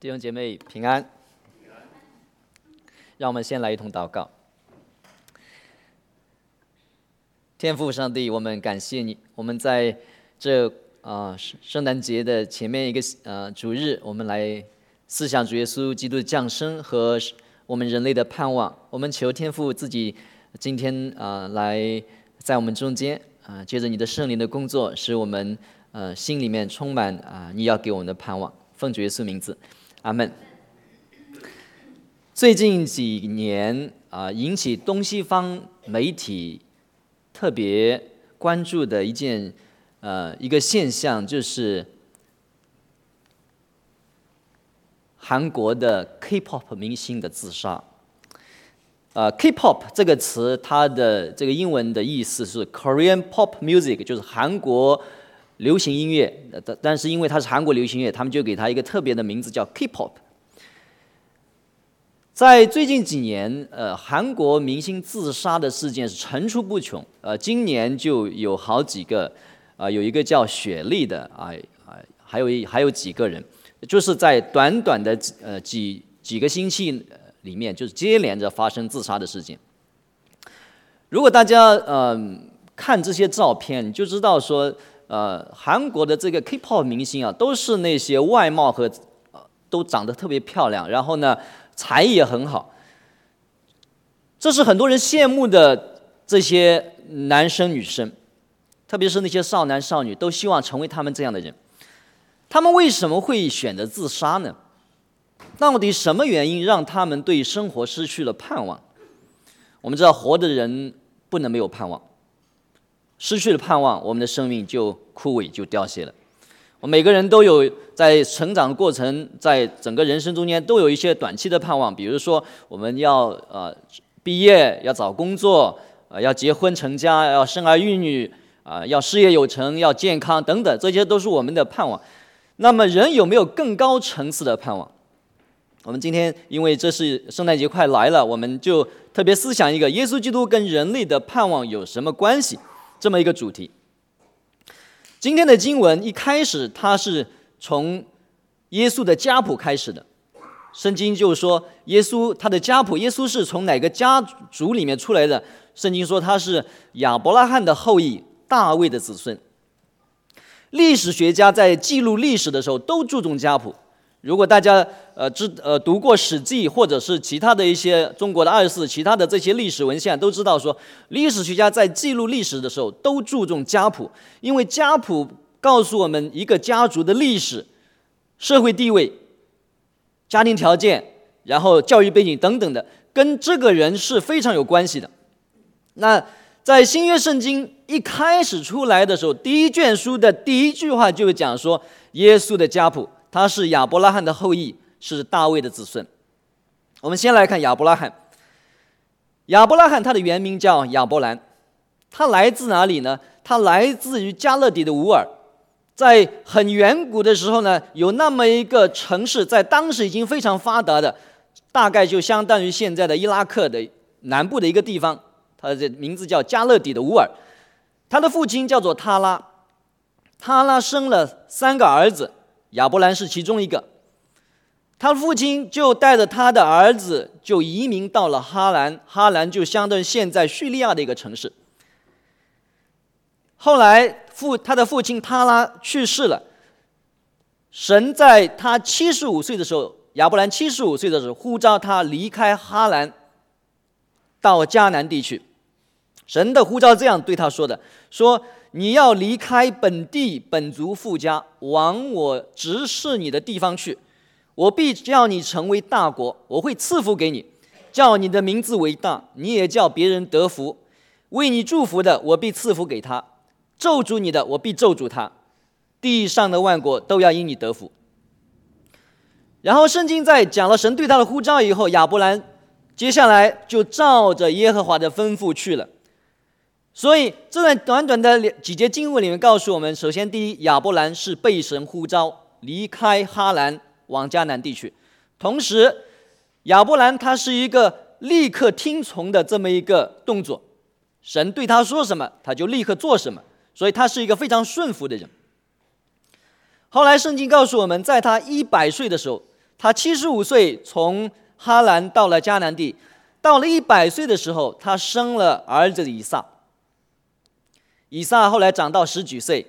弟兄姐妹平安，让我们先来一同祷告。天父上帝，我们感谢你，我们在这啊圣圣诞节的前面一个呃主日，我们来思想主耶稣基督的降生和我们人类的盼望。我们求天父自己今天啊来在我们中间啊，借着你的圣灵的工作，使我们呃心里面充满啊你要给我们的盼望。奉主耶稣名字。阿门。最近几年啊，引起东西方媒体特别关注的一件呃一个现象，就是韩国的 K-pop 明星的自杀。呃，K-pop 这个词，它的这个英文的意思是 Korean Pop Music，就是韩国。流行音乐，但但是因为它是韩国流行乐，他们就给它一个特别的名字叫 K-pop。在最近几年，呃，韩国明星自杀的事件是层出不穷。呃，今年就有好几个，啊，有一个叫雪莉的，啊啊，还有一还有几个人，就是在短短的呃几几个星期里面，就是接连着发生自杀的事件。如果大家呃看这些照片，就知道说。呃，韩国的这个 K-pop 明星啊，都是那些外貌和呃都长得特别漂亮，然后呢，才艺也很好。这是很多人羡慕的这些男生女生，特别是那些少男少女，都希望成为他们这样的人。他们为什么会选择自杀呢？到底什么原因让他们对生活失去了盼望？我们知道，活的人不能没有盼望。失去了盼望，我们的生命就枯萎，就凋谢了。我们每个人都有在成长过程，在整个人生中间都有一些短期的盼望，比如说我们要呃毕业，要找工作，呃要结婚成家，要生儿育女，啊要事业有成，要健康等等，这些都是我们的盼望。那么人有没有更高层次的盼望？我们今天因为这是圣诞节快来了，我们就特别思想一个：耶稣基督跟人类的盼望有什么关系？这么一个主题。今天的经文一开始，它是从耶稣的家谱开始的。圣经就是说，耶稣他的家谱，耶稣是从哪个家族里面出来的？圣经说他是亚伯拉罕的后裔，大卫的子孙。历史学家在记录历史的时候都注重家谱。如果大家呃知呃读过《史记》或者是其他的一些中国的二十四其他的这些历史文献，都知道说，历史学家在记录历史的时候都注重家谱，因为家谱告诉我们一个家族的历史、社会地位、家庭条件，然后教育背景等等的，跟这个人是非常有关系的。那在新约圣经一开始出来的时候，第一卷书的第一句话就讲说耶稣的家谱。他是亚伯拉罕的后裔，是大卫的子孙。我们先来看亚伯拉罕。亚伯拉罕他的原名叫亚伯兰，他来自哪里呢？他来自于加勒底的乌尔。在很远古的时候呢，有那么一个城市，在当时已经非常发达的，大概就相当于现在的伊拉克的南部的一个地方。他的名字叫加勒底的乌尔。他的父亲叫做塔拉，塔拉生了三个儿子。亚伯兰是其中一个，他父亲就带着他的儿子就移民到了哈兰，哈兰就相当于现在叙利亚的一个城市。后来父他的父亲塔拉去世了，神在他七十五岁的时候，亚伯兰七十五岁的时候呼召他离开哈兰，到迦南地区。神的呼召这样对他说的：说。你要离开本地本族富家，往我指示你的地方去。我必叫你成为大国，我会赐福给你，叫你的名字为大，你也叫别人得福。为你祝福的，我必赐福给他；咒诅你的，我必咒诅他。地上的万国都要因你得福。然后圣经在讲了神对他的呼召以后，亚伯兰接下来就照着耶和华的吩咐去了。所以这段短短的几节经文里面告诉我们：首先，第一，亚伯兰是被神呼召离开哈兰往迦南地区；同时，亚伯兰他是一个立刻听从的这么一个动作，神对他说什么，他就立刻做什么，所以他是一个非常顺服的人。后来，圣经告诉我们，在他一百岁的时候，他七十五岁从哈兰到了迦南地，到了一百岁的时候，他生了儿子以撒。以撒后来长到十几岁，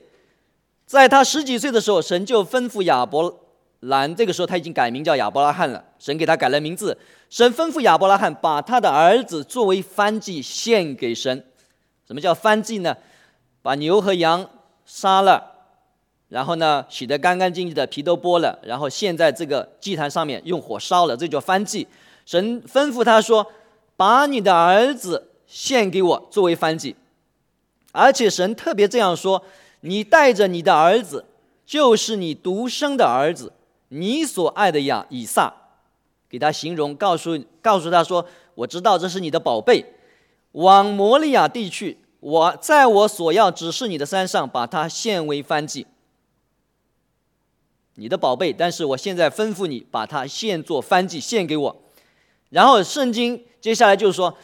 在他十几岁的时候，神就吩咐亚伯兰，这个时候他已经改名叫亚伯拉罕了。神给他改了名字，神吩咐亚伯拉罕把他的儿子作为燔祭献给神。什么叫燔祭呢？把牛和羊杀了，然后呢洗得干干净净的，皮都剥了，然后献在这个祭坛上面，用火烧了，这叫燔祭。神吩咐他说：“把你的儿子献给我作为燔祭。”而且神特别这样说：“你带着你的儿子，就是你独生的儿子，你所爱的亚以撒，给他形容，告诉告诉他说：我知道这是你的宝贝，往摩利亚地去，我在我所要指示你的山上，把它献为燔祭。你的宝贝，但是我现在吩咐你，把它献作燔祭，献给我。然后圣经接下来就是说。”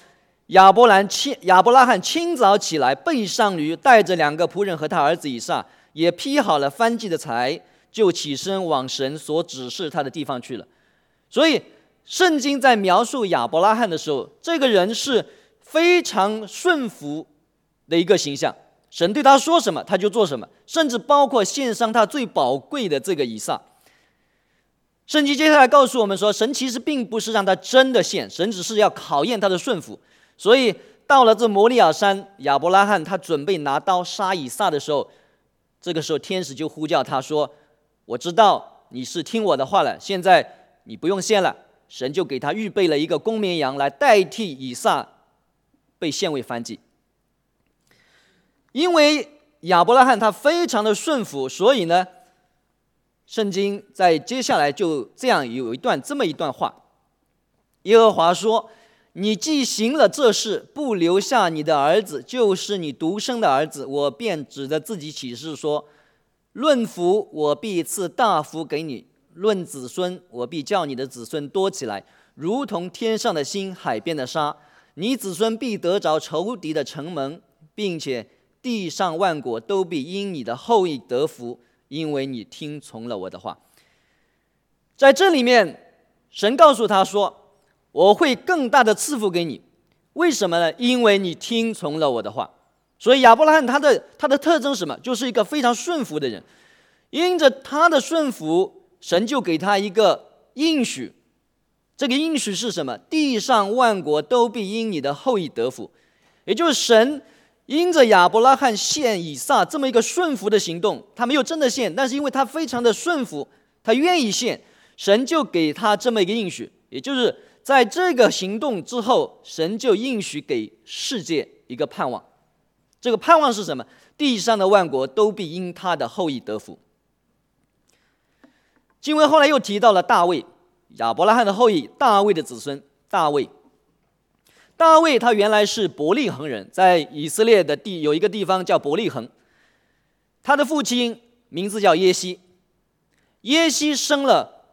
亚伯兰清亚伯拉罕清早起来，背上驴，带着两个仆人和他儿子以撒，也劈好了翻祭的柴，就起身往神所指示他的地方去了。所以，圣经在描述亚伯拉罕的时候，这个人是非常顺服的一个形象。神对他说什么，他就做什么，甚至包括献上他最宝贵的这个以撒。圣经接下来告诉我们说，神其实并不是让他真的献，神只是要考验他的顺服。所以到了这摩利亚山，亚伯拉罕他准备拿刀杀以撒的时候，这个时候天使就呼叫他说：“我知道你是听我的话了，现在你不用献了。”神就给他预备了一个公绵羊来代替以撒被献为燔祭。因为亚伯拉罕他非常的顺服，所以呢，圣经在接下来就这样有一段这么一段话：耶和华说。你既行了这事，不留下你的儿子，就是你独生的儿子，我便指着自己起誓说：论福，我必赐大福给你；论子孙，我必叫你的子孙多起来，如同天上的星、海边的沙。你子孙必得着仇敌的城门，并且地上万国都必因你的后裔得福，因为你听从了我的话。在这里面，神告诉他说。我会更大的赐福给你，为什么呢？因为你听从了我的话。所以亚伯拉罕他的他的特征是什么？就是一个非常顺服的人。因着他的顺服，神就给他一个应许。这个应许是什么？地上万国都必因你的后裔得福。也就是神因着亚伯拉罕献以撒这么一个顺服的行动，他没有真的献，但是因为他非常的顺服，他愿意献，神就给他这么一个应许，也就是。在这个行动之后，神就应许给世界一个盼望。这个盼望是什么？地上的万国都必因他的后裔得福。经文后来又提到了大卫，亚伯拉罕的后裔，大卫的子孙大卫。大卫他原来是伯利恒人，在以色列的地有一个地方叫伯利恒。他的父亲名字叫耶西，耶西生了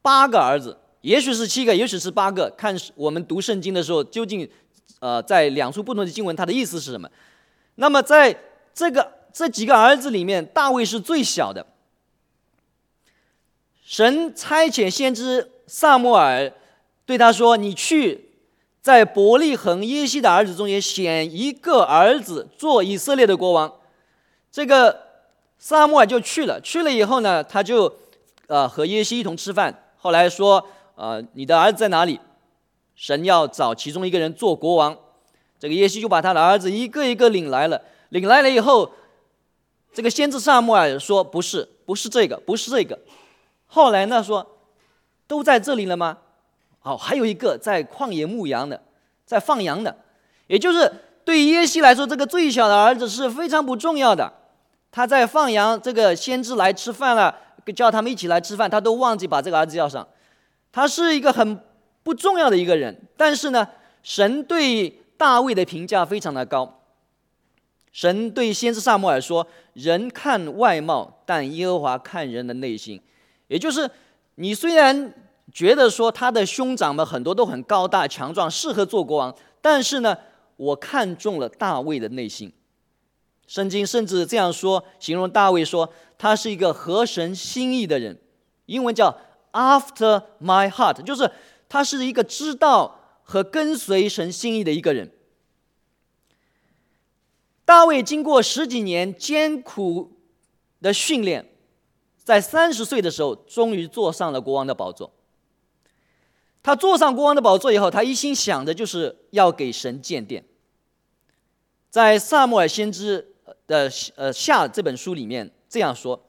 八个儿子。也许是七个，也许是八个，看我们读圣经的时候，究竟，呃，在两处不同的经文，它的意思是什么？那么在这个这几个儿子里面，大卫是最小的。神差遣先知萨摩尔对他说：“你去在伯利恒耶西的儿子中间选一个儿子做以色列的国王。”这个萨摩尔就去了，去了以后呢，他就呃和耶西一同吃饭，后来说。呃，你的儿子在哪里？神要找其中一个人做国王。这个耶西就把他的儿子一个一个领来了。领来了以后，这个先知萨穆尔说：“不是，不是这个，不是这个。”后来呢说：“都在这里了吗？”哦，还有一个在旷野牧羊的，在放羊的。也就是对耶西来说，这个最小的儿子是非常不重要的。他在放羊，这个先知来吃饭了，叫他们一起来吃饭，他都忘记把这个儿子叫上。他是一个很不重要的一个人，但是呢，神对大卫的评价非常的高。神对先知萨摩尔说：“人看外貌，但耶和华看人的内心。”也就是，你虽然觉得说他的兄长们很多都很高大强壮，适合做国王，但是呢，我看中了大卫的内心。圣经甚至这样说，形容大卫说他是一个合神心意的人，英文叫。After my heart，就是他是一个知道和跟随神心意的一个人。大卫经过十几年艰苦的训练，在三十岁的时候，终于坐上了国王的宝座。他坐上国王的宝座以后，他一心想的就是要给神建殿。在萨穆尔先知的呃下这本书里面这样说：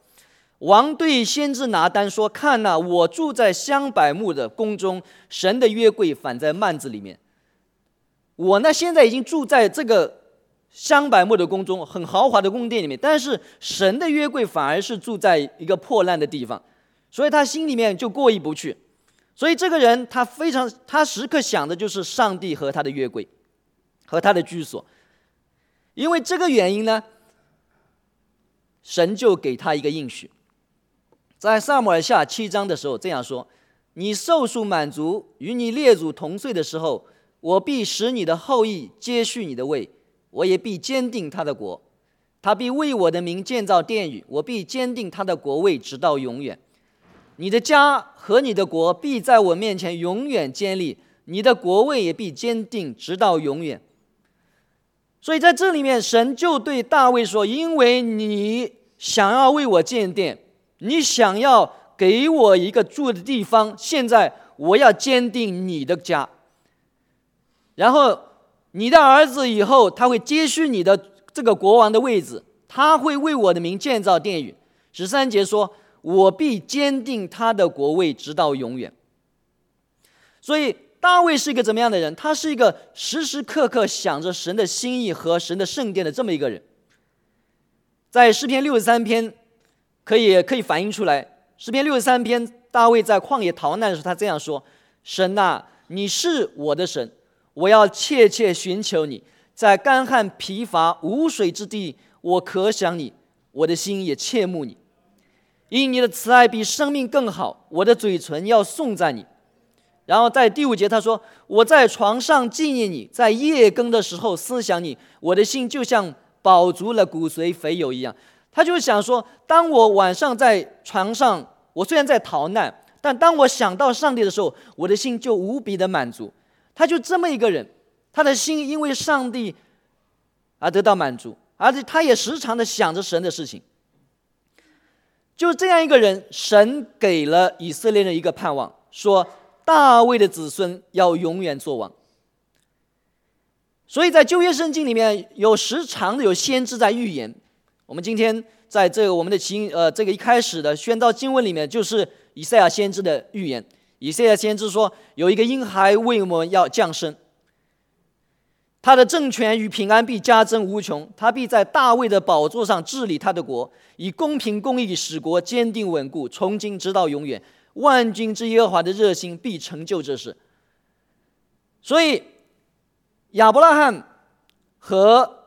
王对先知拿单说：“看呐，我住在香柏木的宫中，神的约柜反在幔子里面。我呢，现在已经住在这个香柏木的宫中，很豪华的宫殿里面，但是神的约柜反而是住在一个破烂的地方，所以他心里面就过意不去。”所以这个人他非常，他时刻想的就是上帝和他的约柜，和他的居所。因为这个原因呢，神就给他一个应许，在萨姆尔下七章的时候这样说：“你寿数满足，与你列祖同岁的时候，我必使你的后裔接续你的位，我也必坚定他的国，他必为我的名建造殿宇，我必坚定他的国位，直到永远。”你的家和你的国必在我面前永远建立，你的国位也必坚定，直到永远。所以在这里面，神就对大卫说：“因为你想要为我建殿，你想要给我一个住的地方，现在我要坚定你的家。然后你的儿子以后他会接续你的这个国王的位置，他会为我的名建造殿宇。”十三节说。我必坚定他的国位，直到永远。所以大卫是一个怎么样的人？他是一个时时刻刻想着神的心意和神的圣殿的这么一个人。在诗篇六十三篇，可以可以反映出来。诗篇六十三篇，大卫在旷野逃难的时候，他这样说：“神呐，你是我的神，我要切切寻求你，在干旱疲乏无水之地，我可想你，我的心也切慕你。”因你的慈爱比生命更好，我的嘴唇要颂赞你。然后在第五节他说：“我在床上纪念你，在夜更的时候思想你，我的心就像饱足了骨髓肥油一样。”他就想说：“当我晚上在床上，我虽然在逃难，但当我想到上帝的时候，我的心就无比的满足。”他就这么一个人，他的心因为上帝而得到满足，而且他也时常的想着神的事情。就这样一个人，神给了以色列人一个盼望，说大卫的子孙要永远做王。所以在旧约圣经里面有时常的有先知在预言。我们今天在这个我们的经呃这个一开始的宣道经文里面，就是以赛亚先知的预言。以赛亚先知说，有一个婴孩为我们要降生。他的政权与平安必加增无穷，他必在大卫的宝座上治理他的国，以公平公义使国坚定稳固，从今直到永远。万军之耶和华的热心必成就这事。所以，亚伯拉罕和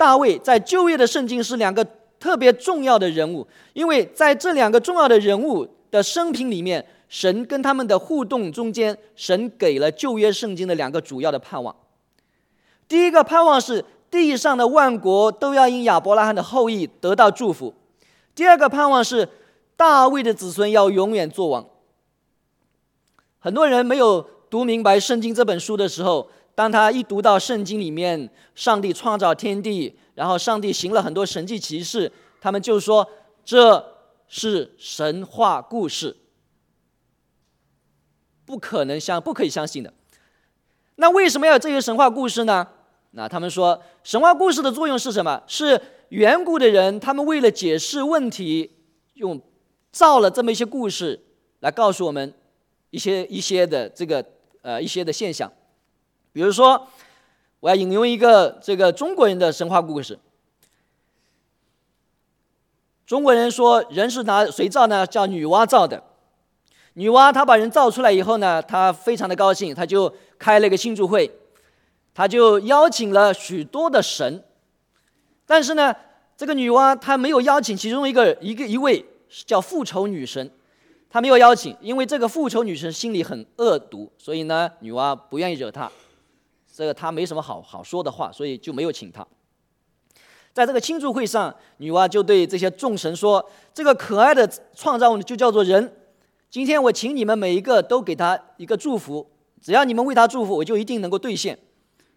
大卫在旧约的圣经是两个特别重要的人物，因为在这两个重要的人物的生平里面，神跟他们的互动中间，神给了旧约圣经的两个主要的盼望。第一个盼望是地上的万国都要因亚伯拉罕的后裔得到祝福。第二个盼望是大卫的子孙要永远做王。很多人没有读明白圣经这本书的时候，当他一读到圣经里面上帝创造天地，然后上帝行了很多神迹奇事，他们就说这是神话故事，不可能相不可以相信的。那为什么要有这些神话故事呢？那他们说，神话故事的作用是什么？是远古的人，他们为了解释问题，用造了这么一些故事来告诉我们一些一些的这个呃一些的现象。比如说，我要引用一个这个中国人的神话故事。中国人说，人是拿谁造呢？叫女娲造的。女娲她把人造出来以后呢，她非常的高兴，她就开了一个庆祝会。她就邀请了许多的神，但是呢，这个女娲她没有邀请其中一个一个一位叫复仇女神，她没有邀请，因为这个复仇女神心里很恶毒，所以呢，女娲不愿意惹她，这个他没什么好好说的话，所以就没有请他。在这个庆祝会上，女娲就对这些众神说：“这个可爱的创造物就叫做人，今天我请你们每一个都给他一个祝福，只要你们为他祝福，我就一定能够兑现。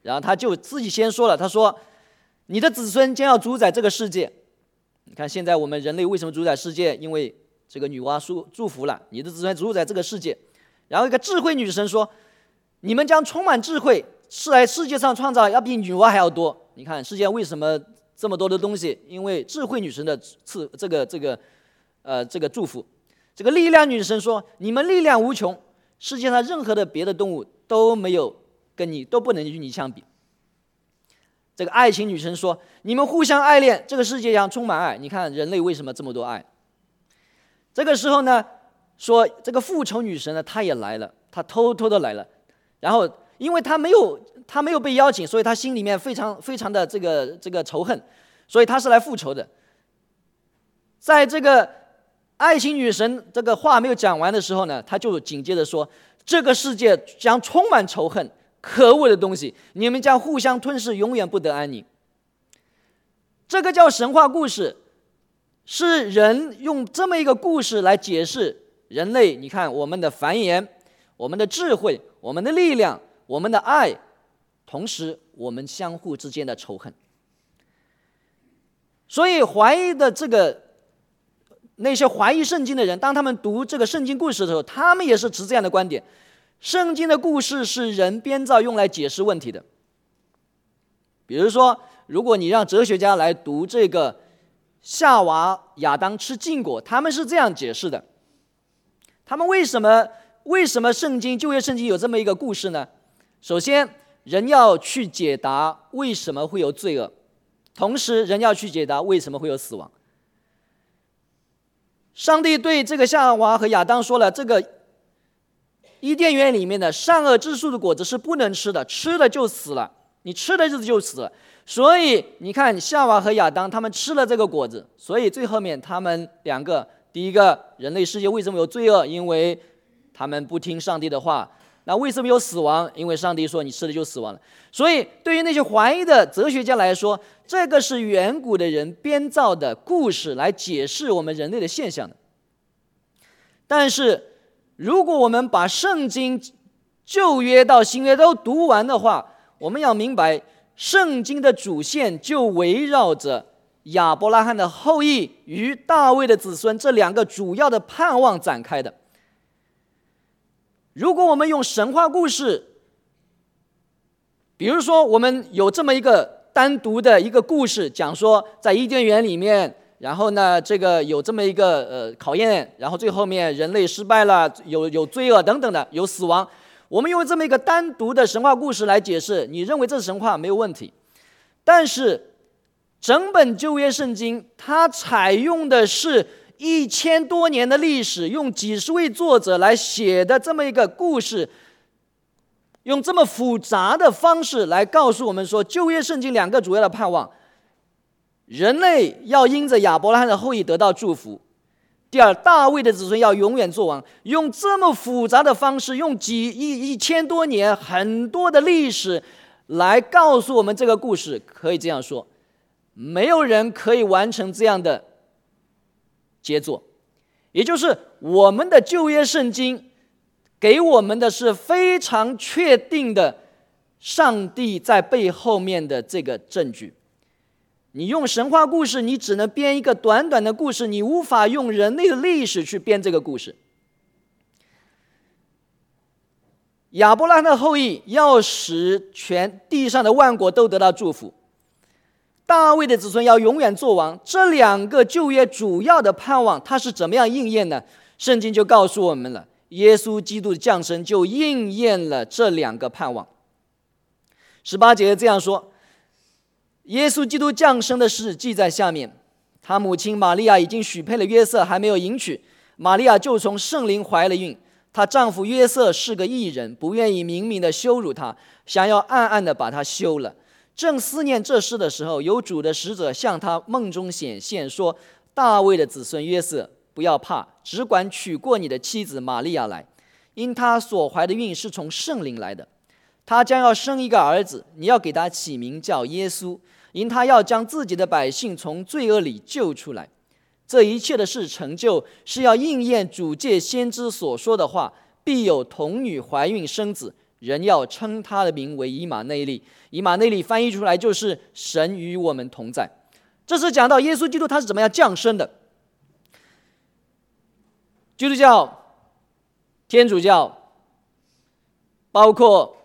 然后他就自己先说了，他说：“你的子孙将要主宰这个世界。”你看现在我们人类为什么主宰世界？因为这个女娲祝祝福了你的子孙主宰这个世界。然后一个智慧女神说：“你们将充满智慧，是来世界上创造要比女娲还要多。”你看世界为什么这么多的东西？因为智慧女神的赐这个这个呃这个祝福。这个力量女神说：“你们力量无穷，世界上任何的别的动物都没有跟你都不能与你相比。”这个爱情女神说：“你们互相爱恋，这个世界上充满爱。你看人类为什么这么多爱？”这个时候呢，说这个复仇女神呢，她也来了，她偷偷的来了。然后，因为他没有他没有被邀请，所以他心里面非常非常的这个这个仇恨，所以他是来复仇的。在这个。爱情女神这个话没有讲完的时候呢，他就紧接着说：“这个世界将充满仇恨，可恶的东西，你们将互相吞噬，永远不得安宁。”这个叫神话故事，是人用这么一个故事来解释人类。你看，我们的繁衍，我们的智慧，我们的力量，我们的爱，同时我们相互之间的仇恨。所以怀疑的这个。那些怀疑圣经的人，当他们读这个圣经故事的时候，他们也是持这样的观点：圣经的故事是人编造用来解释问题的。比如说，如果你让哲学家来读这个夏娃、亚当吃禁果，他们是这样解释的：他们为什么为什么圣经旧约圣经有这么一个故事呢？首先，人要去解答为什么会有罪恶，同时人要去解答为什么会有死亡。上帝对这个夏娃和亚当说了：“这个伊甸园里面的善恶之树的果子是不能吃的，吃了就死了。你吃的日子就死了。所以你看，夏娃和亚当他们吃了这个果子，所以最后面他们两个，第一个人类世界为什么有罪恶？因为他们不听上帝的话。那为什么有死亡？因为上帝说你吃了就死亡了。所以对于那些怀疑的哲学家来说，这个是远古的人编造的故事来解释我们人类的现象的。但是，如果我们把圣经旧约到新约都读完的话，我们要明白，圣经的主线就围绕着亚伯拉罕的后裔与大卫的子孙这两个主要的盼望展开的。如果我们用神话故事，比如说我们有这么一个单独的一个故事，讲说在伊甸园里面，然后呢，这个有这么一个呃考验，然后最后面人类失败了，有有罪恶等等的，有死亡。我们用这么一个单独的神话故事来解释，你认为这是神话没有问题。但是整本旧约圣经，它采用的是。一千多年的历史，用几十位作者来写的这么一个故事，用这么复杂的方式来告诉我们说，旧约圣经两个主要的盼望：人类要因着亚伯拉罕的后裔得到祝福；第二，大卫的子孙要永远做王。用这么复杂的方式，用几一一千多年很多的历史来告诉我们这个故事，可以这样说，没有人可以完成这样的。杰作，也就是我们的旧约圣经，给我们的是非常确定的上帝在背后面的这个证据。你用神话故事，你只能编一个短短的故事，你无法用人类的历史去编这个故事。亚伯拉罕的后裔要使全地上的万国都得到祝福。大卫的子孙要永远做王，这两个旧约主要的盼望，它是怎么样应验呢？圣经就告诉我们了，耶稣基督的降生就应验了这两个盼望。十八节这样说：耶稣基督降生的事记在下面，他母亲玛利亚已经许配了约瑟，还没有迎娶，玛利亚就从圣灵怀了孕。她丈夫约瑟是个异人，不愿意明明的羞辱她，想要暗暗的把她休了。正思念这事的时候，有主的使者向他梦中显现，说：“大卫的子孙约瑟，不要怕，只管娶过你的妻子玛利亚来，因他所怀的孕是从圣灵来的。他将要生一个儿子，你要给他起名叫耶稣，因他要将自己的百姓从罪恶里救出来。”这一切的事成就，是要应验主借先知所说的话：必有童女怀孕生子，人要称他的名为以马内利。以马内利翻译出来就是神与我们同在。这是讲到耶稣基督他是怎么样降生的。基督教、天主教，包括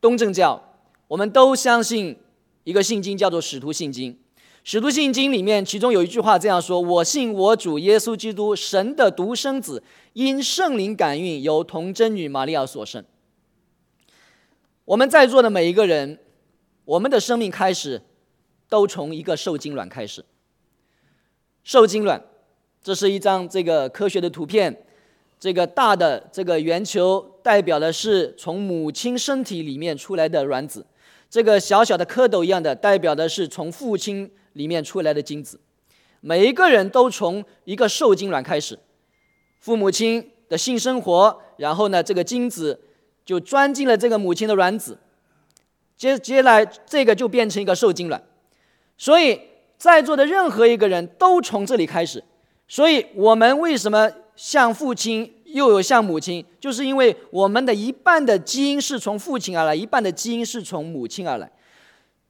东正教，我们都相信一个信经，叫做《使徒信经》。《使徒信经》里面，其中有一句话这样说：“我信我主耶稣基督，神的独生子，因圣灵感孕，由童真女玛利亚所生。”我们在座的每一个人，我们的生命开始。都从一个受精卵开始。受精卵，这是一张这个科学的图片。这个大的这个圆球代表的是从母亲身体里面出来的卵子，这个小小的蝌蚪一样的代表的是从父亲里面出来的精子。每一个人都从一个受精卵开始，父母亲的性生活，然后呢，这个精子就钻进了这个母亲的卵子，接接下来这个就变成一个受精卵。所以，在座的任何一个人都从这里开始。所以我们为什么像父亲又有像母亲，就是因为我们的一半的基因是从父亲而来，一半的基因是从母亲而来。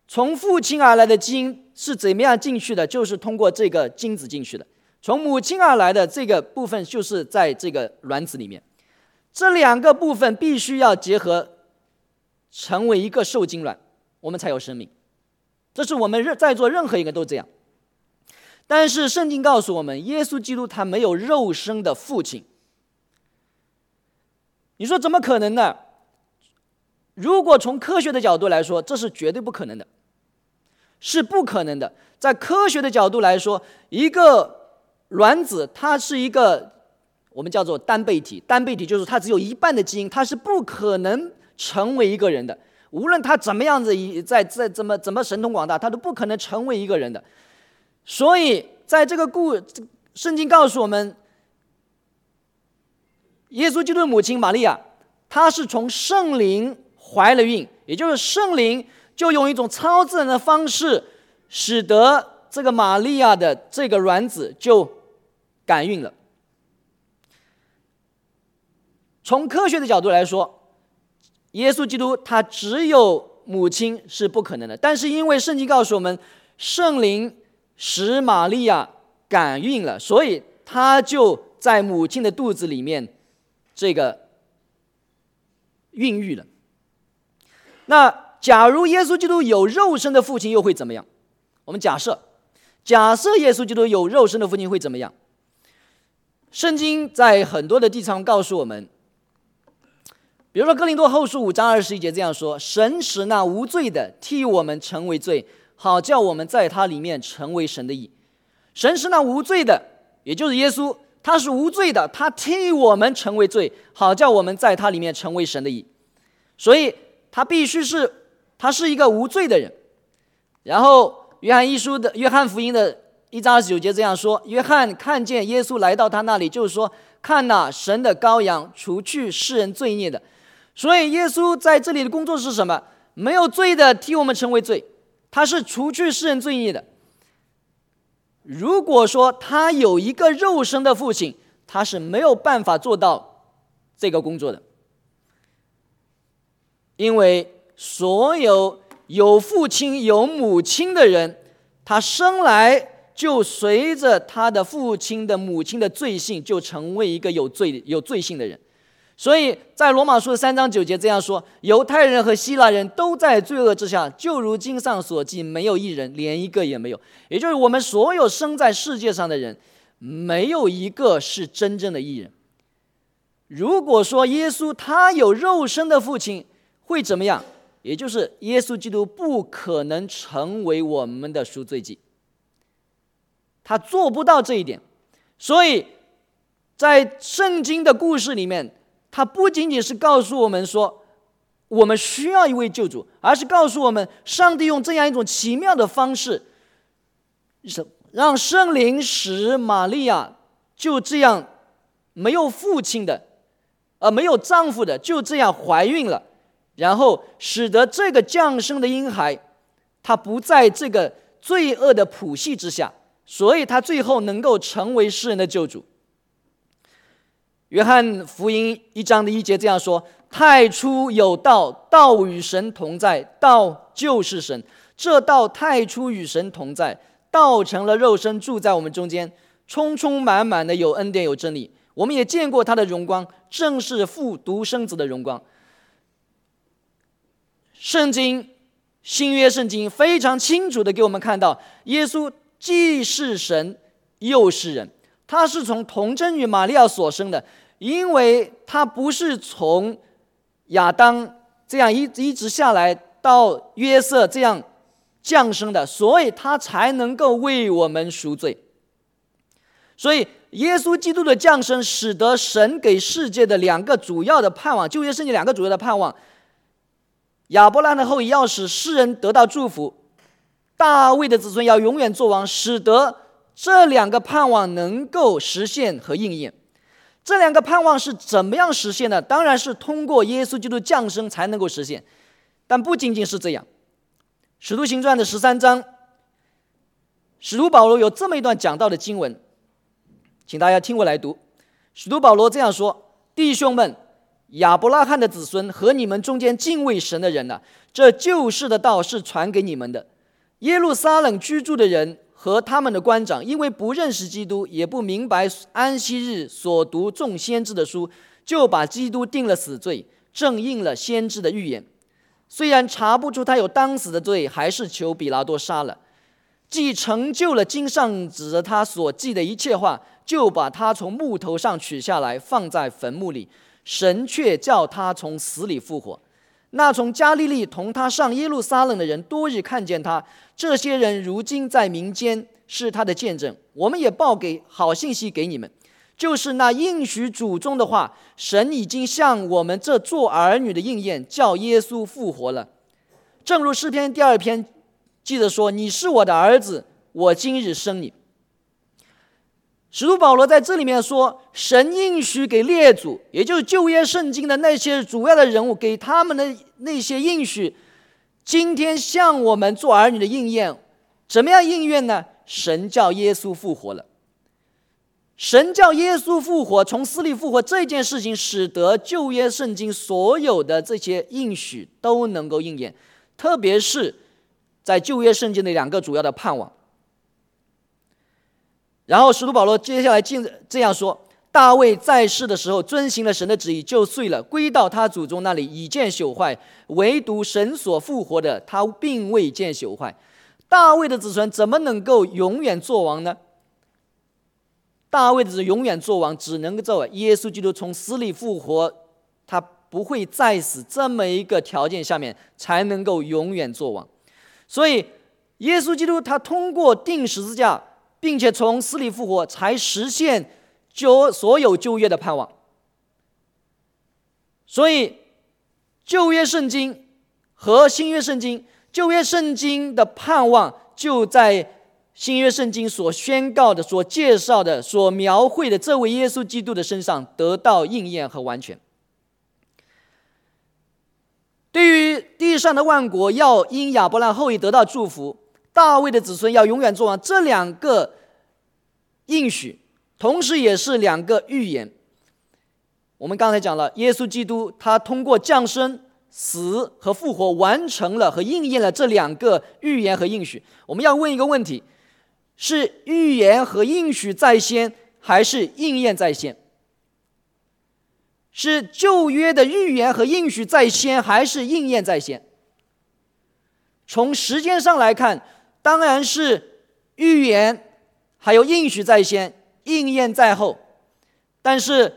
从父亲而来的基因是怎么样进去的？就是通过这个精子进去的。从母亲而来的这个部分，就是在这个卵子里面。这两个部分必须要结合，成为一个受精卵，我们才有生命。这是我们任在座任何一个都这样，但是圣经告诉我们，耶稣基督他没有肉身的父亲。你说怎么可能呢？如果从科学的角度来说，这是绝对不可能的，是不可能的。在科学的角度来说，一个卵子它是一个我们叫做单倍体，单倍体就是它只有一半的基因，它是不可能成为一个人的。无论他怎么样子，一在在怎么怎么神通广大，他都不可能成为一个人的。所以，在这个故圣经告诉我们，耶稣基督的母亲玛利亚，她是从圣灵怀了孕，也就是圣灵就用一种超自然的方式，使得这个玛利亚的这个卵子就感孕了。从科学的角度来说。耶稣基督他只有母亲是不可能的，但是因为圣经告诉我们，圣灵使玛利亚感孕了，所以他就在母亲的肚子里面这个孕育了。那假如耶稣基督有肉身的父亲，又会怎么样？我们假设，假设耶稣基督有肉身的父亲会怎么样？圣经在很多的地方告诉我们。比如说，《哥林多后书》五章二十一节这样说：“神使那无罪的替我们成为罪，好叫我们在他里面成为神的义。”神是那无罪的，也就是耶稣，他是无罪的，他替我们成为罪，好叫我们在他里面成为神的义。所以，他必须是他是一个无罪的人。然后，《约翰一书》的《约翰福音》的一章二十九节这样说：“约翰看见耶稣来到他那里，就是说，看那神的羔羊，除去世人罪孽的。”所以，耶稣在这里的工作是什么？没有罪的替我们成为罪，他是除去世人罪孽的。如果说他有一个肉身的父亲，他是没有办法做到这个工作的，因为所有有父亲有母亲的人，他生来就随着他的父亲的母亲的罪性，就成为一个有罪有罪性的人。所以在罗马书的三章九节这样说：犹太人和希腊人都在罪恶之下，就如经上所记，没有一人，连一个也没有。也就是我们所有生在世界上的人，没有一个是真正的艺人。如果说耶稣他有肉身的父亲，会怎么样？也就是耶稣基督不可能成为我们的赎罪祭，他做不到这一点。所以在圣经的故事里面。他不仅仅是告诉我们说，我们需要一位救主，而是告诉我们，上帝用这样一种奇妙的方式，是让圣灵使玛利亚就这样没有父亲的，呃，没有丈夫的，就这样怀孕了，然后使得这个降生的婴孩，他不在这个罪恶的谱系之下，所以他最后能够成为世人的救主。约翰福音一章的一节这样说：“太初有道，道与神同在，道就是神。这道太初与神同在，道成了肉身，住在我们中间，充充满满的有恩典有真理。我们也见过他的荣光，正是父独生子的荣光。”圣经新约圣经非常清楚的给我们看到，耶稣既是神，又是人，他是从童贞女玛利亚所生的。因为他不是从亚当这样一一直下来到约瑟这样降生的，所以他才能够为我们赎罪。所以耶稣基督的降生，使得神给世界的两个主要的盼望，旧约圣经两个主要的盼望：亚伯拉罕的后裔要使世人得到祝福，大卫的子孙要永远做王，使得这两个盼望能够实现和应验。这两个盼望是怎么样实现的？当然是通过耶稣基督降生才能够实现。但不仅仅是这样，《使徒行传》的十三章，使徒保罗有这么一段讲到的经文，请大家听我来读。使徒保罗这样说：“弟兄们，亚伯拉罕的子孙和你们中间敬畏神的人呐，这救世的道是传给你们的。耶路撒冷居住的人。”和他们的官长，因为不认识基督，也不明白安息日所读众先知的书，就把基督定了死罪，正应了先知的预言。虽然查不出他有当死的罪，还是求比拉多杀了。既成就了经上指着他所记的一切话，就把他从木头上取下来，放在坟墓里。神却叫他从死里复活。那从加利利同他上耶路撒冷的人，多日看见他。这些人如今在民间是他的见证。我们也报给好信息给你们，就是那应许祖宗的话，神已经向我们这做儿女的应验，叫耶稣复活了。正如诗篇第二篇记得说：“你是我的儿子，我今日生你。”使徒保罗在这里面说，神应许给列祖，也就是旧约圣经的那些主要的人物，给他们的那些应许，今天向我们做儿女的应验，怎么样应验呢？神叫耶稣复活了。神叫耶稣复活，从死里复活这件事情，使得旧约圣经所有的这些应许都能够应验，特别是在旧约圣经的两个主要的盼望。然后使徒保罗接下来进这样说：大卫在世的时候遵行了神的旨意，就睡了，归到他祖宗那里，已见朽坏；唯独神所复活的，他并未见朽坏。大卫的子孙怎么能够永远做王呢？大卫的子永远做王，只能够做耶稣基督从死里复活，他不会再死这么一个条件下面，才能够永远做王。所以，耶稣基督他通过钉十字架。并且从死里复活，才实现就所有旧约的盼望。所以，旧约圣经和新约圣经，旧约圣经的盼望就在新约圣经所宣告的、所介绍的、所描绘的这位耶稣基督的身上得到应验和完全。对于地上的万国，要因亚伯拉后裔得到祝福。大卫的子孙要永远做王，这两个应许，同时也是两个预言。我们刚才讲了，耶稣基督他通过降生、死和复活，完成了和应验了这两个预言和应许。我们要问一个问题：是预言和应许在先，还是应验在先？是旧约的预言和应许在先，还是应验在先？从时间上来看。当然是预言，还有应许在先，应验在后。但是，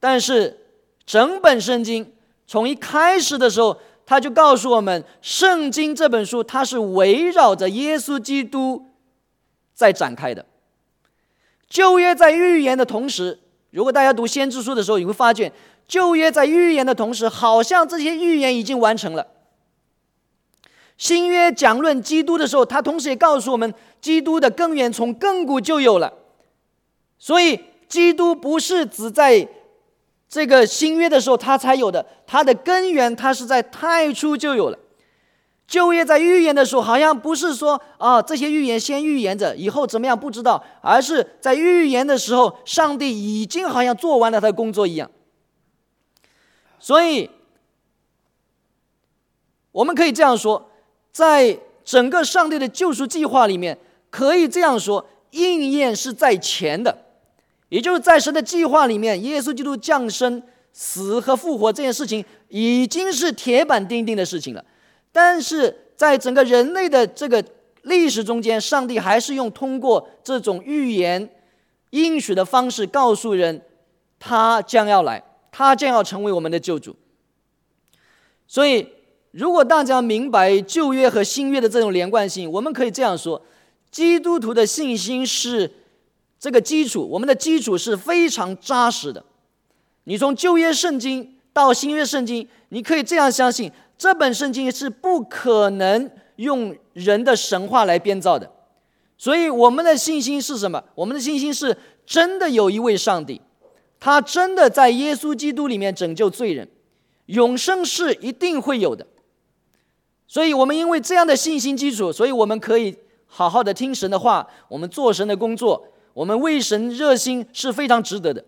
但是整本圣经从一开始的时候，他就告诉我们，圣经这本书它是围绕着耶稣基督在展开的。旧约在预言的同时，如果大家读先知书的时候，你会发现，旧约在预言的同时，好像这些预言已经完成了。新约讲论基督的时候，他同时也告诉我们，基督的根源从亘古就有了。所以，基督不是只在这个新约的时候他才有的，他的根源他是在太初就有了。旧约在预言的时候，好像不是说啊这些预言先预言着以后怎么样不知道，而是在预言的时候，上帝已经好像做完了他的工作一样。所以，我们可以这样说，在整个上帝的救赎计划里面，可以这样说，应验是在前的，也就是在神的计划里面，耶稣基督降生、死和复活这件事情已经是铁板钉钉的事情了。但是在整个人类的这个历史中间，上帝还是用通过这种预言、应许的方式告诉人，他将要来，他将要成为我们的救主。所以，如果大家明白旧约和新约的这种连贯性，我们可以这样说：基督徒的信心是这个基础，我们的基础是非常扎实的。你从旧约圣经到新约圣经，你可以这样相信。这本圣经是不可能用人的神话来编造的，所以我们的信心是什么？我们的信心是真的有一位上帝，他真的在耶稣基督里面拯救罪人，永生是一定会有的。所以，我们因为这样的信心基础，所以我们可以好好的听神的话，我们做神的工作，我们为神热心是非常值得的。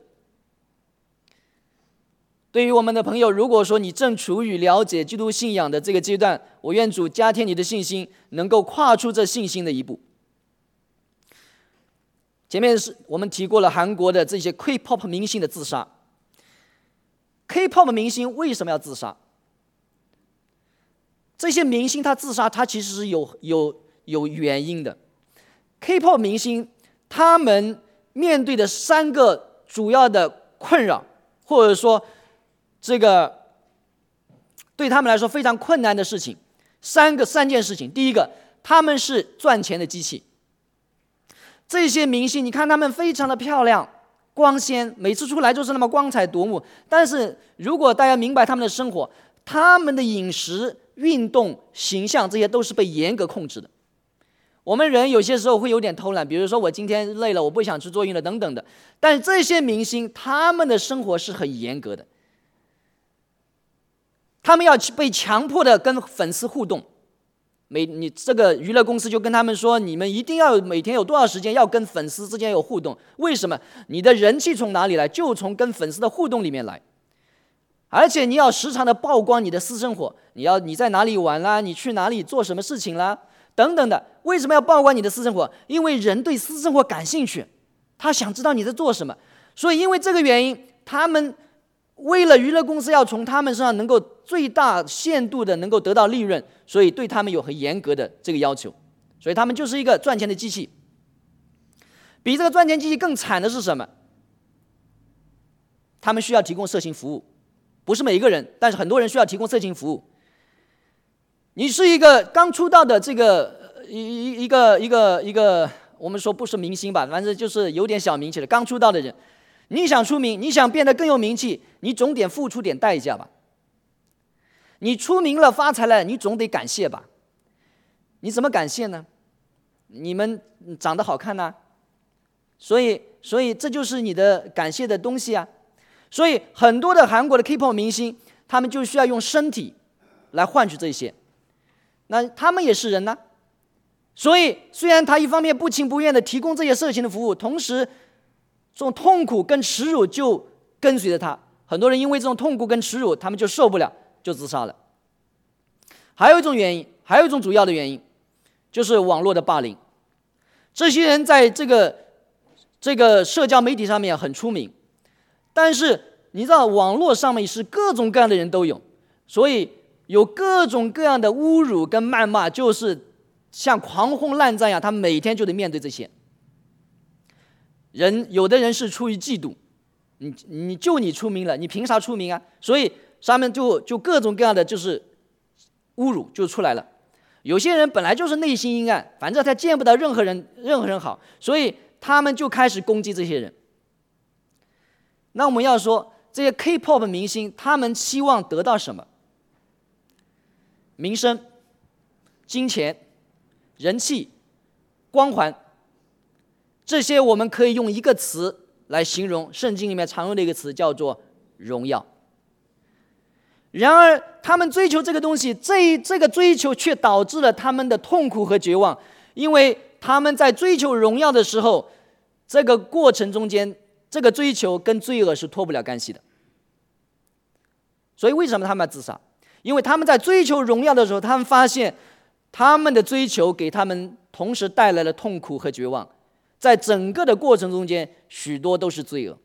对于我们的朋友，如果说你正处于了解基督信仰的这个阶段，我愿主加添你的信心，能够跨出这信心的一步。前面是我们提过了韩国的这些 K-pop 明星的自杀。K-pop 明星为什么要自杀？这些明星他自杀，他其实是有有有原因的。K-pop 明星他们面对的三个主要的困扰，或者说。这个对他们来说非常困难的事情，三个三件事情。第一个，他们是赚钱的机器。这些明星，你看他们非常的漂亮、光鲜，每次出来就是那么光彩夺目。但是如果大家明白他们的生活，他们的饮食、运动、形象，这些都是被严格控制的。我们人有些时候会有点偷懒，比如说我今天累了，我不想去做运动等等的。但是这些明星，他们的生活是很严格的。他们要去被强迫的跟粉丝互动，每你这个娱乐公司就跟他们说，你们一定要每天有多少时间要跟粉丝之间有互动？为什么？你的人气从哪里来？就从跟粉丝的互动里面来。而且你要时常的曝光你的私生活，你要你在哪里玩啦？你去哪里做什么事情啦？等等的。为什么要曝光你的私生活？因为人对私生活感兴趣，他想知道你在做什么。所以因为这个原因，他们。为了娱乐公司要从他们身上能够最大限度的能够得到利润，所以对他们有很严格的这个要求，所以他们就是一个赚钱的机器。比这个赚钱机器更惨的是什么？他们需要提供色情服务，不是每一个人，但是很多人需要提供色情服务。你是一个刚出道的这个一一一个一个一个，我们说不是明星吧，反正就是有点小名气的刚出道的人。你想出名，你想变得更有名气，你总得付出点代价吧。你出名了，发财了，你总得感谢吧。你怎么感谢呢？你们长得好看呐，所以，所以这就是你的感谢的东西啊。所以很多的韩国的 K-pop 明星，他们就需要用身体来换取这些。那他们也是人呐。所以，虽然他一方面不情不愿的提供这些色情的服务，同时。这种痛苦跟耻辱就跟随着他，很多人因为这种痛苦跟耻辱，他们就受不了，就自杀了。还有一种原因，还有一种主要的原因，就是网络的霸凌。这些人在这个这个社交媒体上面很出名，但是你知道，网络上面是各种各样的人都有，所以有各种各样的侮辱跟谩骂，就是像狂轰滥炸一样，他每天就得面对这些。人有的人是出于嫉妒，你你就你出名了，你凭啥出名啊？所以上面就就各种各样的就是侮辱就出来了。有些人本来就是内心阴暗，反正他见不到任何人任何人好，所以他们就开始攻击这些人。那我们要说这些 K-pop 明星，他们期望得到什么？名声、金钱、人气、光环。这些我们可以用一个词来形容，圣经里面常用的一个词叫做“荣耀”。然而，他们追求这个东西，这这个追求却导致了他们的痛苦和绝望，因为他们在追求荣耀的时候，这个过程中间，这个追求跟罪恶是脱不了干系的。所以，为什么他们要自杀？因为他们在追求荣耀的时候，他们发现他们的追求给他们同时带来了痛苦和绝望，在整个的过程中间，许多都是罪恶。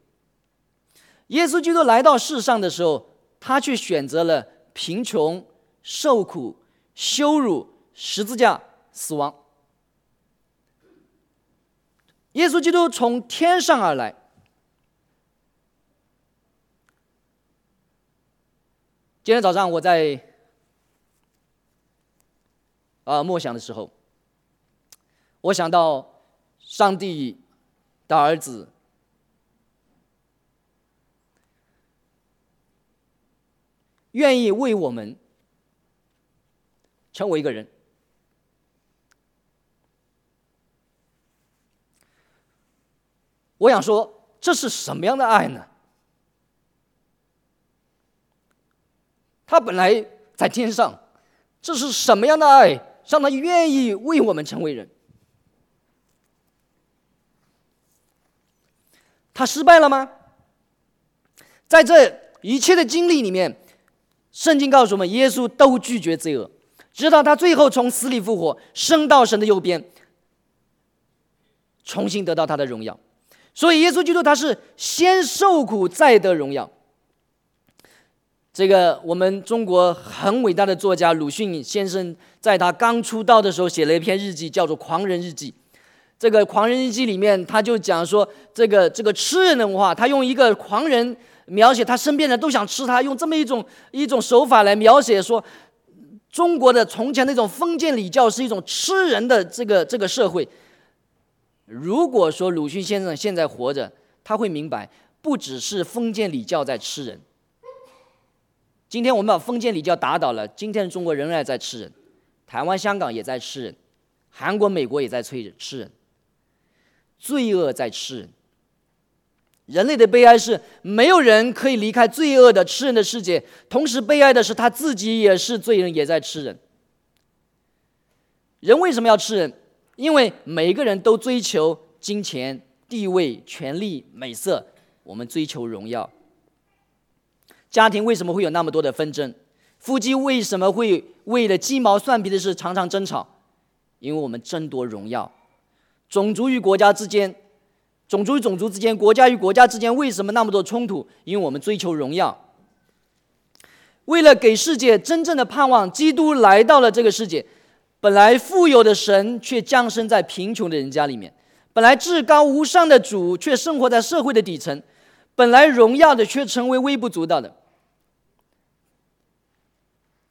耶稣基督来到世上的时候。他却选择了贫穷、受苦、羞辱、十字架、死亡。耶稣基督从天上而来。今天早上我在啊默想的时候，我想到上帝的儿子。愿意为我们成为一个人，我想说，这是什么样的爱呢？他本来在天上，这是什么样的爱，让他愿意为我们成为人？他失败了吗？在这一切的经历里面。圣经告诉我们，耶稣都拒绝罪恶，直到他最后从死里复活，升到神的右边，重新得到他的荣耀。所以，耶稣基督他是先受苦再得荣耀。这个我们中国很伟大的作家鲁迅先生，在他刚出道的时候写了一篇日记，叫做《狂人日记》。这个《狂人日记》里面，他就讲说，这个这个吃人的文化，他用一个狂人。描写他身边的人都想吃他，用这么一种一种手法来描写说，中国的从前那种封建礼教是一种吃人的这个这个社会。如果说鲁迅先生现在活着，他会明白，不只是封建礼教在吃人。今天我们把封建礼教打倒了，今天的中国仍然在吃人，台湾、香港也在吃人，韩国、美国也在催着吃人，罪恶在吃人。人类的悲哀是，没有人可以离开罪恶的吃人的世界。同时，悲哀的是他自己也是罪人，也在吃人。人为什么要吃人？因为每一个人都追求金钱、地位、权力、美色。我们追求荣耀。家庭为什么会有那么多的纷争？夫妻为什么会为了鸡毛蒜皮的事常常争吵？因为我们争夺荣耀。种族与国家之间。种族与种族之间，国家与国家之间，为什么那么多冲突？因为我们追求荣耀。为了给世界真正的盼望，基督来到了这个世界。本来富有的神却降生在贫穷的人家里面；本来至高无上的主却生活在社会的底层；本来荣耀的却成为微不足道的。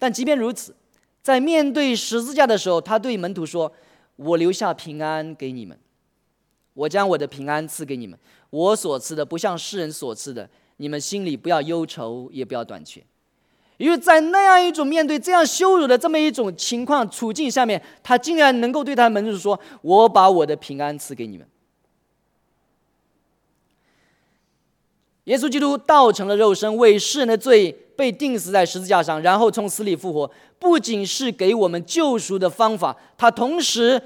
但即便如此，在面对十字架的时候，他对门徒说：“我留下平安给你们。”我将我的平安赐给你们，我所赐的不像世人所赐的，你们心里不要忧愁，也不要短缺。因为在那样一种面对这样羞辱的这么一种情况处境下面，他竟然能够对他的门徒说：“我把我的平安赐给你们。”耶稣基督道成了肉身，为世人的罪被钉死在十字架上，然后从死里复活，不仅是给我们救赎的方法，他同时。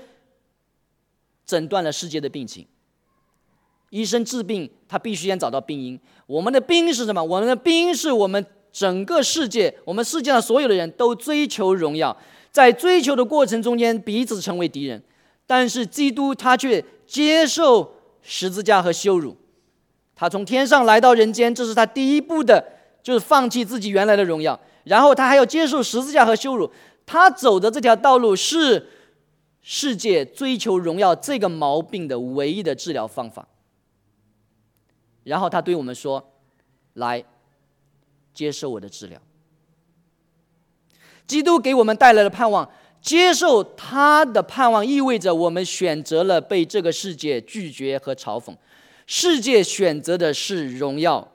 诊断了世界的病情。医生治病，他必须先找到病因。我们的病因是什么？我们的病因是我们整个世界，我们世界上所有的人都追求荣耀，在追求的过程中间彼此成为敌人。但是基督他却接受十字架和羞辱，他从天上来到人间，这是他第一步的，就是放弃自己原来的荣耀，然后他还要接受十字架和羞辱。他走的这条道路是。世界追求荣耀这个毛病的唯一的治疗方法。然后他对我们说：“来，接受我的治疗。”基督给我们带来了盼望，接受他的盼望意味着我们选择了被这个世界拒绝和嘲讽。世界选择的是荣耀。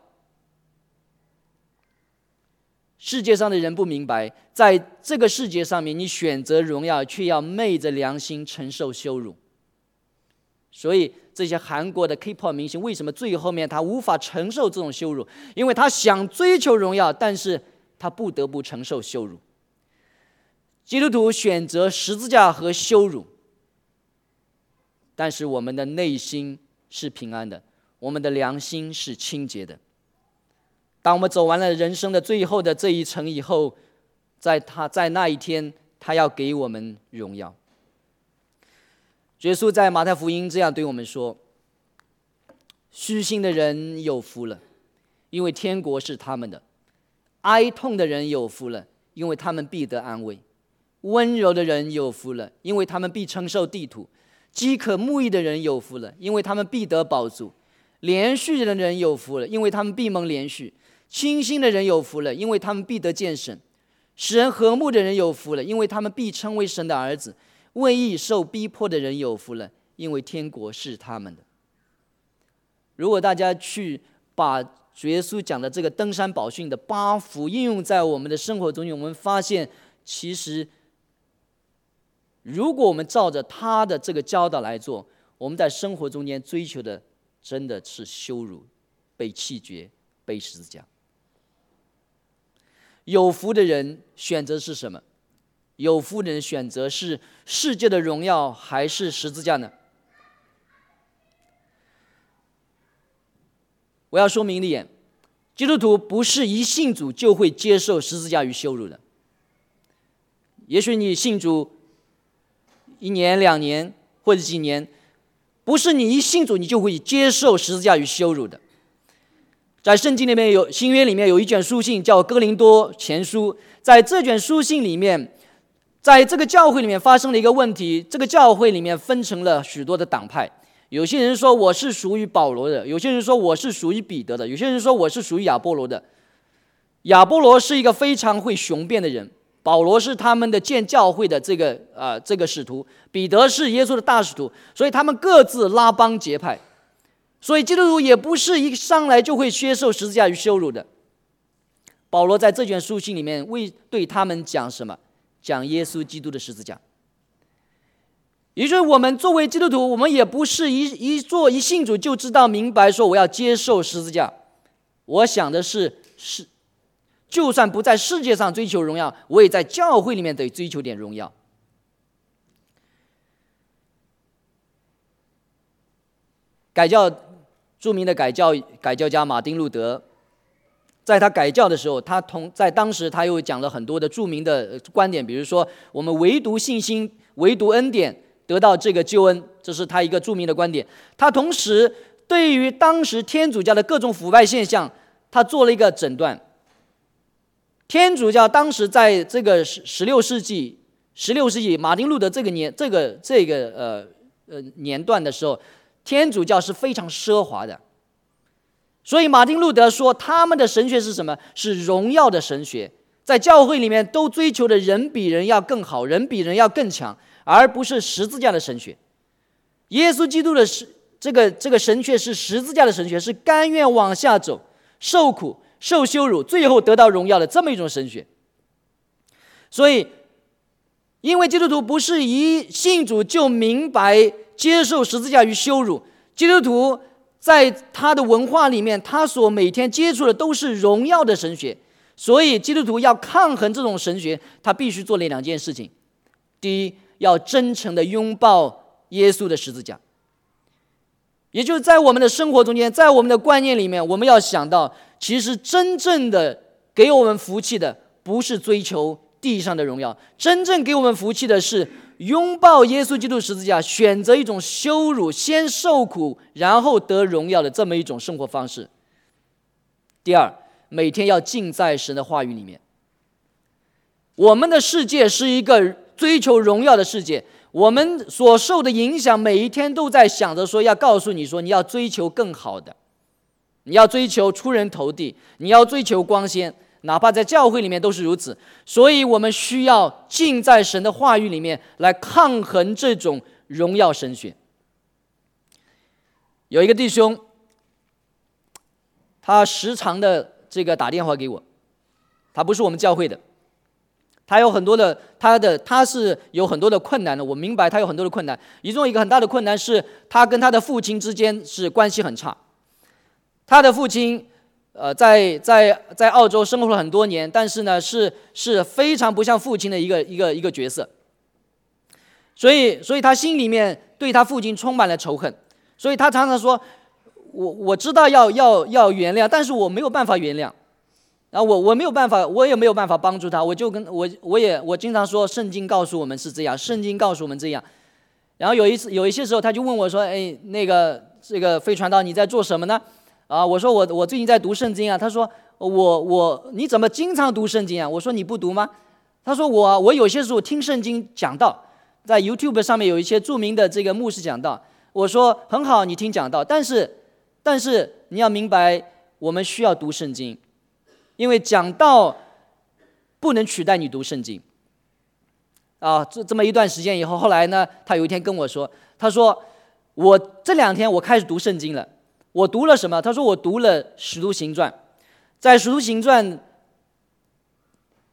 世界上的人不明白，在这个世界上面，你选择荣耀，却要昧着良心承受羞辱。所以，这些韩国的 K-pop 明星为什么最后面他无法承受这种羞辱？因为他想追求荣耀，但是他不得不承受羞辱。基督徒选择十字架和羞辱，但是我们的内心是平安的，我们的良心是清洁的。当我们走完了人生的最后的这一程以后，在他在那一天，他要给我们荣耀。耶稣在马太福音这样对我们说：“虚心的人有福了，因为天国是他们的；哀痛的人有福了，因为他们必得安慰。”温柔的人有福了，因为他们必承受地土；饥渴慕义的人有福了，因为他们必得饱足；连续的人有福了，因为他们必蒙连续；清心的人有福了，因为他们必得见神；使人和睦的人有福了，因为他们必称为神的儿子；为义受逼迫的人有福了，因为天国是他们的。如果大家去把耶稣讲的这个登山宝训的八福应用在我们的生活中，我们发现其实。如果我们照着他的这个教导来做，我们在生活中间追求的真的是羞辱、被弃绝、被十字架。有福的人选择是什么？有福的人选择是世界的荣耀还是十字架呢？我要说明一点：基督徒不是一信主就会接受十字架与羞辱的。也许你信主。一年两年或者几年，不是你一信主你就会接受十字架与羞辱的。在圣经里面有新约里面有一卷书信叫《哥林多前书》，在这卷书信里面，在这个教会里面发生了一个问题，这个教会里面分成了许多的党派。有些人说我是属于保罗的，有些人说我是属于彼得的，有些人说我是属于亚波罗的。亚波罗是一个非常会雄辩的人。保罗是他们的建教会的这个啊这个使徒，彼得是耶稣的大使徒，所以他们各自拉帮结派，所以基督徒也不是一上来就会接受十字架与羞辱的。保罗在这卷书信里面为对他们讲什么？讲耶稣基督的十字架。也就是我们作为基督徒，我们也不是一一做一信主就知道明白说我要接受十字架。我想的是是。就算不在世界上追求荣耀，我也在教会里面得追求点荣耀。改教著名的改教改教家马丁路德，在他改教的时候，他同在当时他又讲了很多的著名的观点，比如说我们唯独信心、唯独恩典得到这个救恩，这是他一个著名的观点。他同时对于当时天主教的各种腐败现象，他做了一个诊断。天主教当时在这个十十六世纪，十六世纪马丁路德这个年这个这个呃呃年段的时候，天主教是非常奢华的。所以马丁路德说，他们的神学是什么？是荣耀的神学，在教会里面都追求的人比人要更好，人比人要更强，而不是十字架的神学。耶稣基督的是这个这个神学是十字架的神学，是甘愿往下走，受苦。受羞辱，最后得到荣耀的这么一种神学。所以，因为基督徒不是一信主就明白接受十字架与羞辱，基督徒在他的文化里面，他所每天接触的都是荣耀的神学。所以，基督徒要抗衡这种神学，他必须做那两件事情：第一，要真诚的拥抱耶稣的十字架。也就是在我们的生活中间，在我们的观念里面，我们要想到。其实真正的给我们福气的，不是追求地上的荣耀，真正给我们福气的是拥抱耶稣基督十字架，选择一种羞辱，先受苦，然后得荣耀的这么一种生活方式。第二，每天要浸在神的话语里面。我们的世界是一个追求荣耀的世界，我们所受的影响，每一天都在想着说，要告诉你说，你要追求更好的。你要追求出人头地，你要追求光鲜，哪怕在教会里面都是如此。所以，我们需要浸在神的话语里面来抗衡这种荣耀神学。有一个弟兄，他时常的这个打电话给我，他不是我们教会的，他有很多的他的他是有很多的困难的。我明白他有很多的困难，其中一个很大的困难是他跟他的父亲之间是关系很差。他的父亲呃，在在在澳洲生活了很多年，但是呢，是是非常不像父亲的一个一个一个角色。所以，所以他心里面对他父亲充满了仇恨，所以他常常说：“我我知道要要要原谅，但是我没有办法原谅。”然后我我没有办法，我也没有办法帮助他。我就跟我我也我经常说，圣经告诉我们是这样，圣经告诉我们这样。然后有一次有一些时候，他就问我说：“哎，那个这个飞传道你在做什么呢？”啊，我说我我最近在读圣经啊。他说我我你怎么经常读圣经啊？我说你不读吗？他说我我有些时候听圣经讲道，在 YouTube 上面有一些著名的这个牧师讲道。我说很好，你听讲道，但是但是你要明白，我们需要读圣经，因为讲道不能取代你读圣经。啊，这这么一段时间以后，后来呢，他有一天跟我说，他说我这两天我开始读圣经了。我读了什么？他说我读了《使徒行传》，在《使徒行传》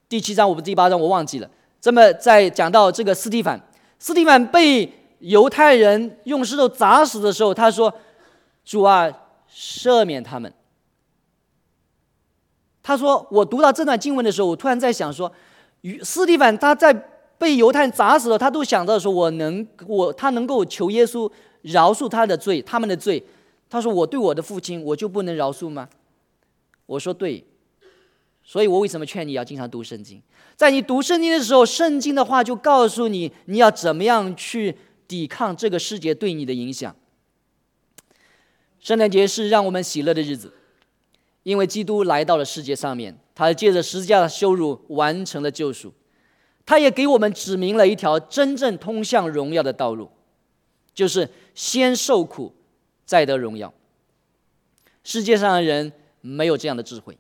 第七章，我不第八章我忘记了。这么在讲到这个斯蒂凡，斯蒂凡被犹太人用石头砸死的时候，他说：“主啊，赦免他们。”他说：“我读到这段经文的时候，我突然在想说，与斯蒂凡他在被犹太人砸死了，他都想到说，我能我他能够求耶稣饶恕他的罪，他们的罪。”他说：“我对我的父亲，我就不能饶恕吗？”我说：“对。”所以，我为什么劝你要经常读圣经？在你读圣经的时候，圣经的话就告诉你，你要怎么样去抵抗这个世界对你的影响。圣诞节是让我们喜乐的日子，因为基督来到了世界上面，他借着十字架的羞辱完成了救赎，他也给我们指明了一条真正通向荣耀的道路，就是先受苦。再得荣耀。世界上的人没有这样的智慧。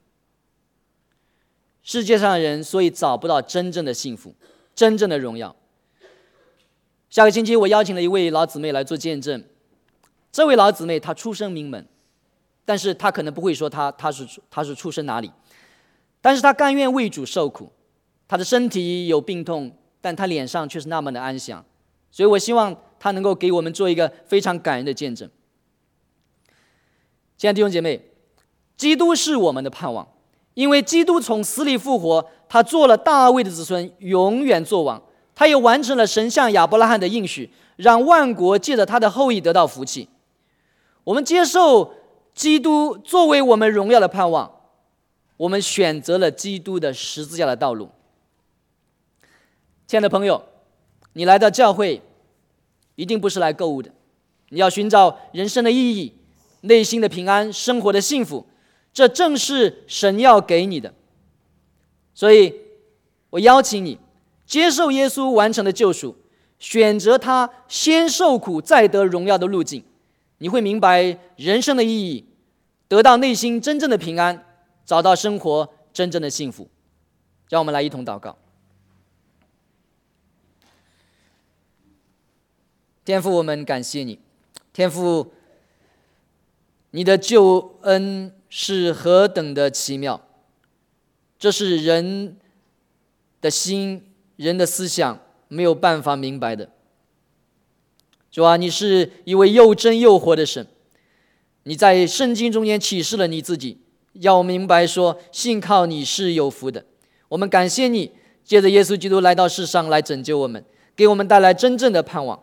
世界上的人所以找不到真正的幸福，真正的荣耀。下个星期我邀请了一位老姊妹来做见证。这位老姊妹她出身名门，但是她可能不会说她她是她是出身哪里，但是她甘愿为主受苦。她的身体有病痛，但她脸上却是那么的安详。所以我希望她能够给我们做一个非常感人的见证。亲爱的弟兄姐妹，基督是我们的盼望，因为基督从死里复活，他做了大卫的子孙，永远做王。他也完成了神向亚伯拉罕的应许，让万国借着他的后裔得到福气。我们接受基督作为我们荣耀的盼望，我们选择了基督的十字架的道路。亲爱的朋友，你来到教会，一定不是来购物的，你要寻找人生的意义。内心的平安，生活的幸福，这正是神要给你的。所以，我邀请你接受耶稣完成的救赎，选择他先受苦再得荣耀的路径，你会明白人生的意义，得到内心真正的平安，找到生活真正的幸福。让我们来一同祷告。天父，我们感谢你，天父。你的救恩是何等的奇妙！这是人的心、人的思想没有办法明白的。主啊，你是一位又真又活的神，你在圣经中间启示了你自己，要明白说，信靠你是有福的。我们感谢你，借着耶稣基督来到世上来拯救我们，给我们带来真正的盼望。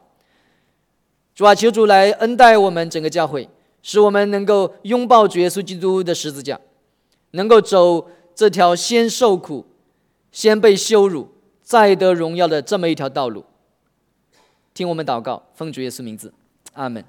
主啊，求主来恩待我们整个教会。使我们能够拥抱主耶稣基督的十字架，能够走这条先受苦、先被羞辱、再得荣耀的这么一条道路。听我们祷告，奉主耶稣名字，阿门。